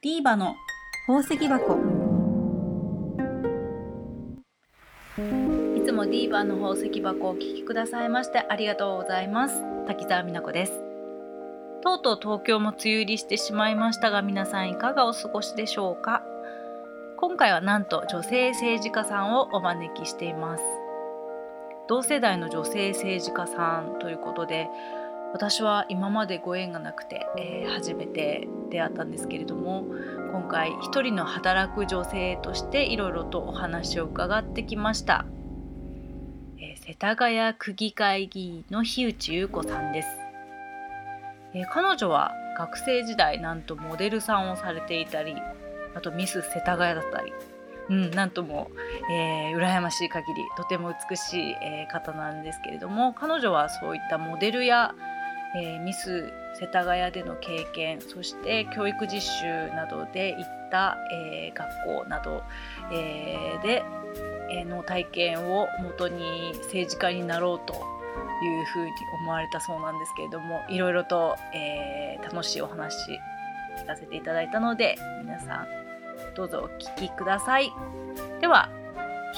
ディーバの宝石箱。いつもディーバの宝石箱をお聞きくださいましてありがとうございます。滝沢美奈子です。とうとう東京も梅雨入りしてしまいましたが皆さんいかがお過ごしでしょうか。今回はなんと女性政治家さんをお招きしています。同世代の女性政治家さんということで私は今までご縁がなくて、えー、初めて出会ったんですけれども今回一人の働く女性としていろいろとお話を伺ってきました、えー、世田谷区議会議員の樋内優子さんです、えー、彼女は学生時代なんとモデルさんをされていたりあとミス世田谷だったりうん、なんとも、えー、羨ましい限りとても美しい、えー、方なんですけれども彼女はそういったモデルやえー、ミス世田谷での経験そして教育実習などで行った、えー、学校など、えー、で、えの体験をもとに政治家になろうというふうに思われたそうなんですけれどもいろいろと、え楽しいお話聞かせていただいたので皆さんどうぞお聞きください。では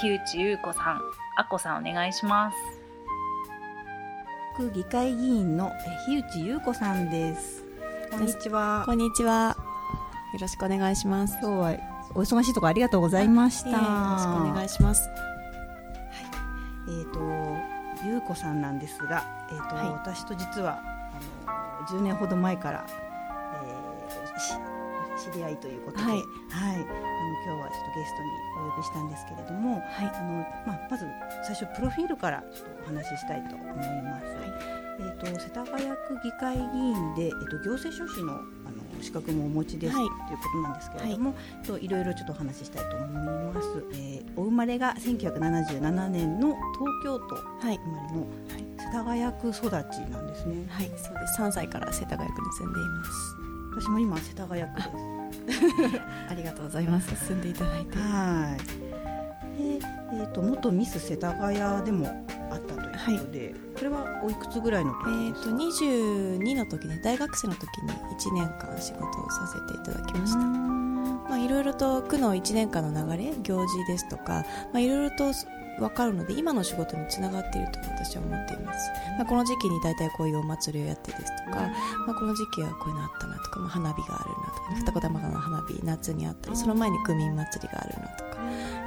木内優子さんあこさんお願いします。区議会議員の樋内優子さんです。こんにちは。こんにちは。よろしくお願いします。今日はお忙しいところありがとうございました、よろしくお願いします。はい。えーと優子さんなんですが、えーと、はい、私と実はあの10年ほど前から、えー、知り合いということで、はい、はい、あの今日はちょっとゲストにお呼びしたんですけれども、はい。あのまあ、まず最初プロフィールからちょっとお話ししたいと思います。はいえーと、世田谷区議会議員で、えーと、行政書士のあの資格もお持ちです、はい、ということなんですけれども、はい、といろいろちょっとお話ししたいと思います。えー、お生まれが1977年の東京都生まれの、世田谷区育ちなんですね。はい、そうです。3歳から世田谷区に住んでいます。私も今世田谷区です。ありがとうございます。住んでいただいて。はい。で、えっ、ー、と元ミス世田谷でもということで、はい、これはおいくつぐらいの時ですか？えと22の時ね、大学生の時に1年間仕事をさせていただきました。まあいろいろと区の1年間の流れ、行事ですとか、まあいろいろと分かるので今の仕事につながっていると私は思っています、まあ、この時期に大体こういうお祭りをやってですとか、まあ、この時期はこういうのあったなとか、まあ、花火があるなとか、二子玉川の花火夏にあったりその前に区民祭りがあるなとか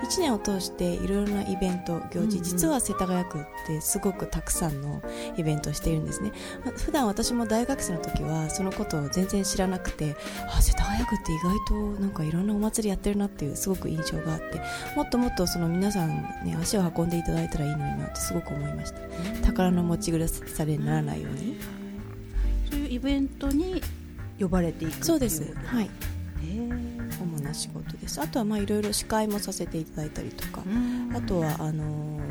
1年を通していろいろなイベント行事、実は世田谷区ってすごくたくさんのイベントをしているんですね、まあ、普段私も大学生の時はそのことを全然知らなくてあ世田谷区って意外となんかいろんなお祭りやってるなっていうすごく印象があってもっともっとその皆さん、ね、足を運んでいただいたらいいのになってすごく思いました、宝の持ち腐れにならないように。そういうイベントに呼ばれていくそうです。はい。主な仕事です。あとはまあいろいろ司会もさせていただいたりとか。あとはあのー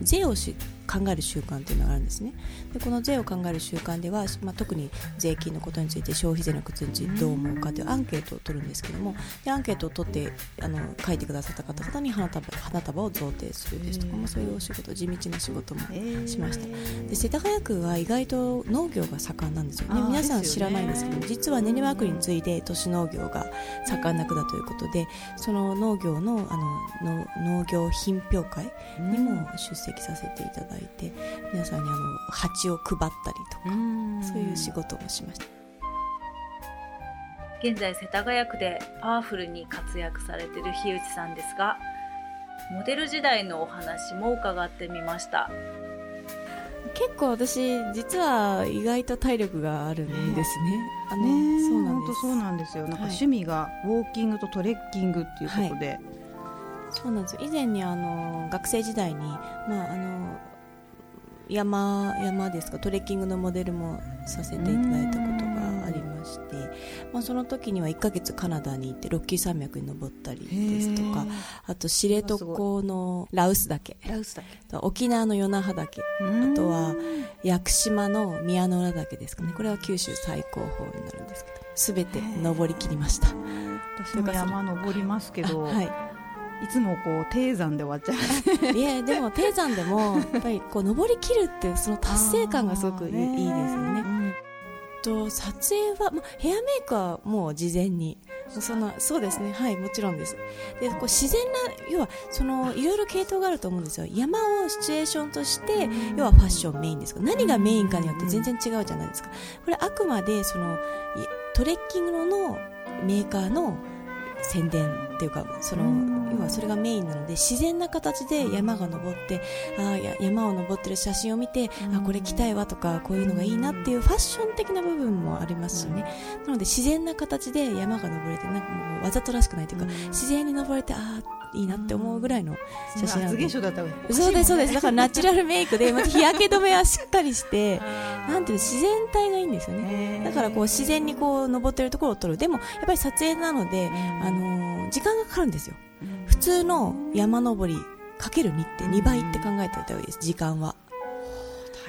税をし考える習慣というのがあるんですね。でこの税を考える習慣では、まあ、特に税金のことについて消費税のことについてどう思うかというアンケートを取るんですけどもでアンケートを取ってあの書いてくださった方々に花束花束を贈呈するですとか、まあ、そういうお仕事地道な仕事もしました。で世田谷区は意外と農業が盛んなんですよね。皆さん知らないんですけど実は練馬区に次いで都市農業が盛んな区だということでその農業のあの農業品評会にも出席させていただいて皆さんにあの蜂を配ったりとかそういう仕事もしました。現在世田谷区でパワフルに活躍されている樋内さんですがモデル時代のお話も伺ってみました。結構私実は意外と体力があるんですね。あの、ね、そうなんです。そうなんですよ。なんか趣味がウォーキングとトレッキングっていうことで、はい、そうなんです。以前にあの学生時代に、まあ、あの山山ですか？トレッキングのモデルもさせていただいたことがありまして、まあ、その時には1ヶ月カナダに行ってロッキー山脈に登ったりですとかあと知床のラウス岳。沖縄の与那覇岳。あとは屋久島の宮之浦岳ですかね。これは九州最高峰になるんですけど全て登りきりました。私も山登りますけど、はいいつもこう低山で終わっちゃう。いやでも低山でもやっぱりこう登りきるっていうその達成感がすごくいいですよね。と撮影は、ま、ヘアメイクはもう事前にそのそう。ですね。はいもちろんです。でこう自然な要はそのいろいろ系統があると思うんですよ。山をシチュエーションとして要はファッションメインですか。何がメインかによって全然違うじゃないですか。これあくまでそのトレッキングのメーカーの宣伝っていうかその要はそれがメインなので自然な形で山が登ってあや山を登ってる写真を見てあこれ着たいわとかこういうのがいいなっていうファッション的な部分もありますしね。なので自然な形で山が登れてなんかもうわざとらしくないというか自然に登れてあいいなって思うぐらいの写真なんで、そうですそうです。だからナチュラルメイクで 日焼け止めはしっかりしてなんていう自然体がいいんですよね。だからこう自然にこう登ってるところを撮る。でもやっぱり撮影なので、あのー、時間がかかるんですよ。普通の山登りかける2って2倍って考えておいた方がいいです時間は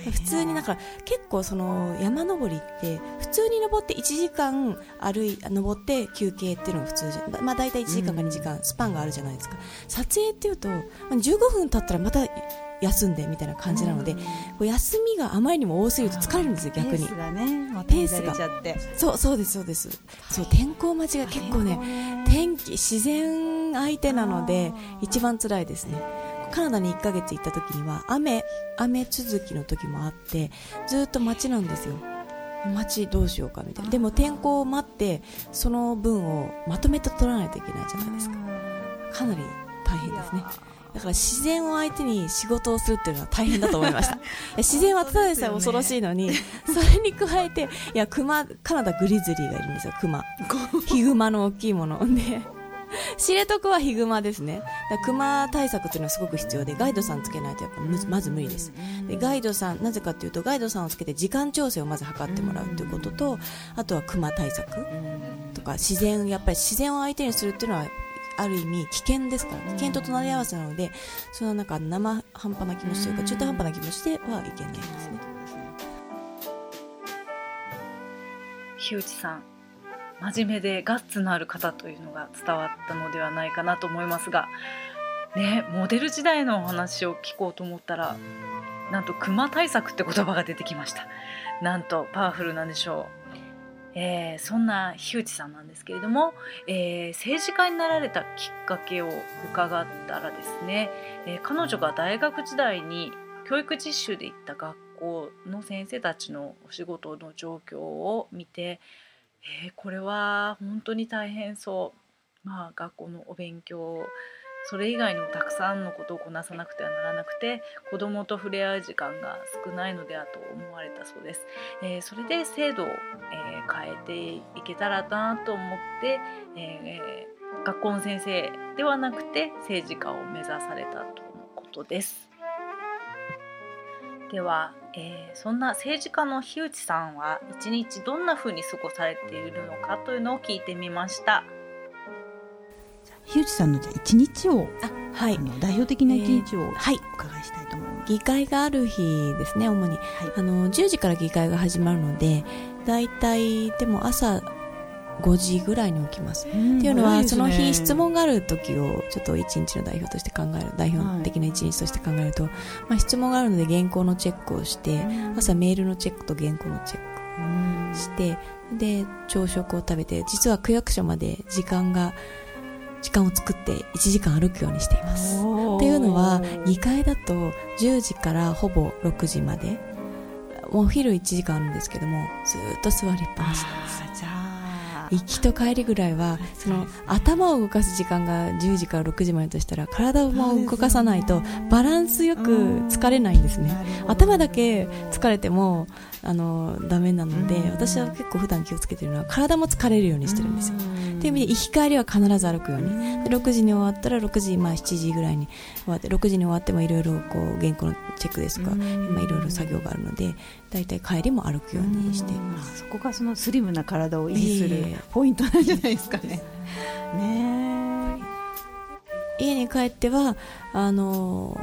普通にだから結構その山登りって普通に登って1時間歩い登って休憩っていうのが普通じゃまあ大体1時間か2時間スパンがあるじゃないですか、撮影っていうと15分経ったらまた休んでみたいな感じなので、こう休みがあまりにも多すぎると疲れるんですよ逆に。ペースがねペースが。そうそうですそうです。そう天候待ちが結構ね天気自然相手なので一番辛いですねカナダに1ヶ月行った時には雨雨続きの時もあってずっと街なんですよ。街どうしようかみたいな。でも天候を待ってその分をまとめて取らないといけないじゃないですか。かなり大変ですね。だから自然を相手に仕事をするっていうのは大変だと思いました。自然はただでさえ恐ろしいのにそれに加えていや熊カナダグリズリーがいるんですよ熊。ヒグマの大きいもの。で知床はヒグマですね。クマ対策っていうのはすごく必要で、ガイドさんつけないとやっぱまず無理です。で、ガイドさん、なぜかというと、ガイドさんをつけて時間調整をまず測ってもらうということと、あとはクマ対策とか、自然、やっぱり自然を相手にするっていうのは、ある意味危険ですから危険と隣り合わせなのでそのなんか生半端な気持ちというか中途半端な気持ちではいけないですね。日内さん真面目でガッツのある方というのが伝わったのではないかなと思いますが、ね、モデル時代のお話を聞こうと思ったらなんと熊対策って言葉が出てきました。なんとパワフルなんでしょう、えー、そんな樋内さんなんですけれども、えー、政治家になられたきっかけを伺ったらですね、えー、彼女が大学時代に教育実習で行った学校の先生たちのお仕事の状況を見てえー、これは本当に大変そう。まあ学校のお勉強それ以外にもたくさんのことをこなさなくてはならなくて子どもと触れ合う時間が少ないのではと思われたそうです。えー、それで制度を、えー、変えていけたらなと思って、えー、学校の先生ではなくて政治家を目指されたとのことです。では、えー、そんな政治家の樋内さんは一日どんな風に過ごされているのかというのを聞いてみました。樋内さんのじゃ一日をあ、はい、代表的な一日を、えー、はい、お伺いしたいと思います、議会がある日ですね主に、はい、あの10時から議会が始まるのでだい。たい。でも朝5時ぐらいに起きます。っていうのは、その日質問がある時をちょっと一日の代表として考える、代表的な一日として考えると、まあ、質問があるので原稿のチェックをして、朝メールのチェックと原稿のチェックして、で、朝食を食べて、実は区役所まで時間が、時間を作って1時間歩くようにしています。っていうのは、議会だと10時からほぼ6時まで、お昼1時間あるんですけども、ずっと座りっぱなしなんです。行きと帰りぐらいはその頭を動かす時間が10時から6時までとしたら体を動かさないとバランスよく疲れないんですね。頭だけ疲れてもあのダメなので私は結構普段気をつけてるのは体も疲れるようにしてるんですよ。っていう意味で行き帰りは必ず歩くように。で6時に終わったら6時、まあ、7時ぐらいに終わって6時に終わってもいろいろ原稿のチェックですとかいろいろ作業があるので大体帰りも歩くようにしています。そこがそのスリムな体を維持するポイントなんじゃないですかね。ね家に帰ってはあの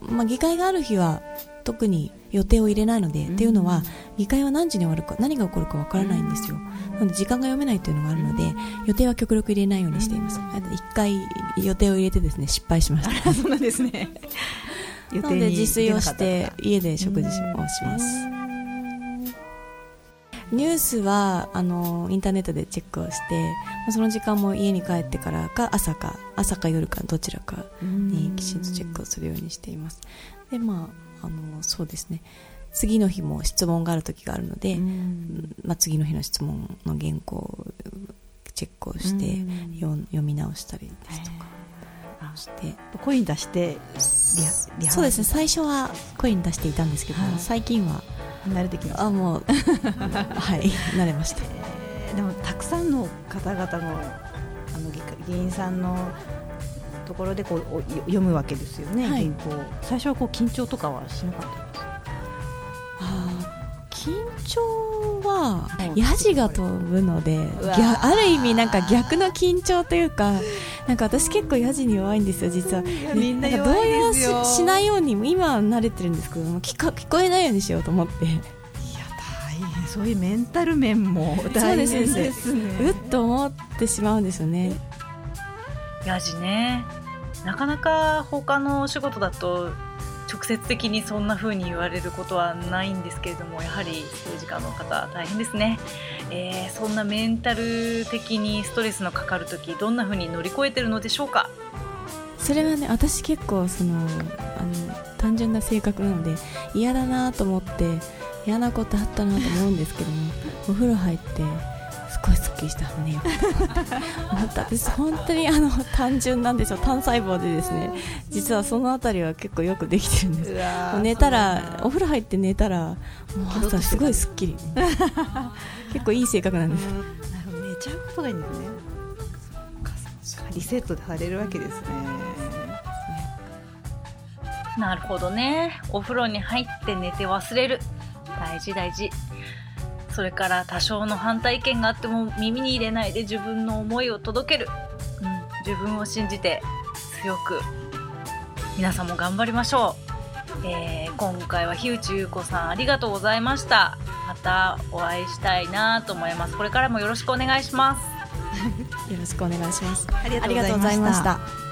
まあ、議会がある日は特に予定を入れないので、うん、っていうのは議会は何時に終わるか何が起こるかわからないんですよ、なので時間が読めないというのがあるので予定は極力入れないようにしています、一回予定を入れてですね失敗しましたそうなんですね。なので自炊をして家で食事をしますニュースはあのインターネットでチェックをしてその時間も家に帰ってからか朝か朝か夜かどちらかにきちんとチェックをするようにしています。でまああのそうですね。次の日も質問がある時があるので、まあ、次の日の質問の原稿をチェックをして読み直したりですとか。して。声に出してリそうですね。最初は声に出していたんですけど、はい、最近は慣れてきました。あもう。はい慣れました、えー、でもたくさんの方々のあの議員さんのところでこう読むわけですよね、はい、最初はこう緊張とかはしなかった？はヤジが飛ぶのである意味なんか逆の緊張というかなんか私結構ヤジに弱いんですよ実は。みんな動揺ししないように今は慣れてるんですけど聞か聞こえないようにしようと思って。いや大変。そういうメンタル面も大変ですねです。ね。うっと思ってしまうんですよね。ヤジね。なかなか他のお仕事だと直接的にそんな風に言われることはないんですけれどもやはり政治家の方大変ですね、えー、そんなメンタル的にストレスのかかる時どんな風に乗り越えてるのでしょうか？それはね私結構そのあの単純な性格なので嫌だなと思って嫌なことあったなと思うんですけどもお風呂入ってごいすっきりしたね。よ思った私本当にあの単純なんですよ。単細胞でですね。実はそのあたりは結構よくできてるんです。寝たらお風呂入って寝たらもう朝すごいすっきり結構いい性格なんです。なるほど寝ちゃうことがいいんですね。リセットされるわけですね。なるほどね。お風呂に入って寝て忘れる。大事大事それから多少の反対意見があっても耳に入れないで自分の思いを届ける、うん、自分を信じて強く皆さんも頑張りましょう、えー、今回は樋内優子さんありがとうございました。またお会いしたいなと思います。これからもよろしくお願いします。よろしくお願いします。ありがとうございました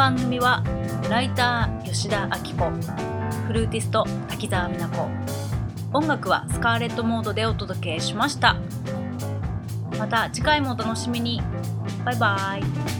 番組はライター吉田明子フルーティスト滝沢美奈子。音楽はスカーレットモードでお届けしました。また次回もお楽しみに。バイバイ。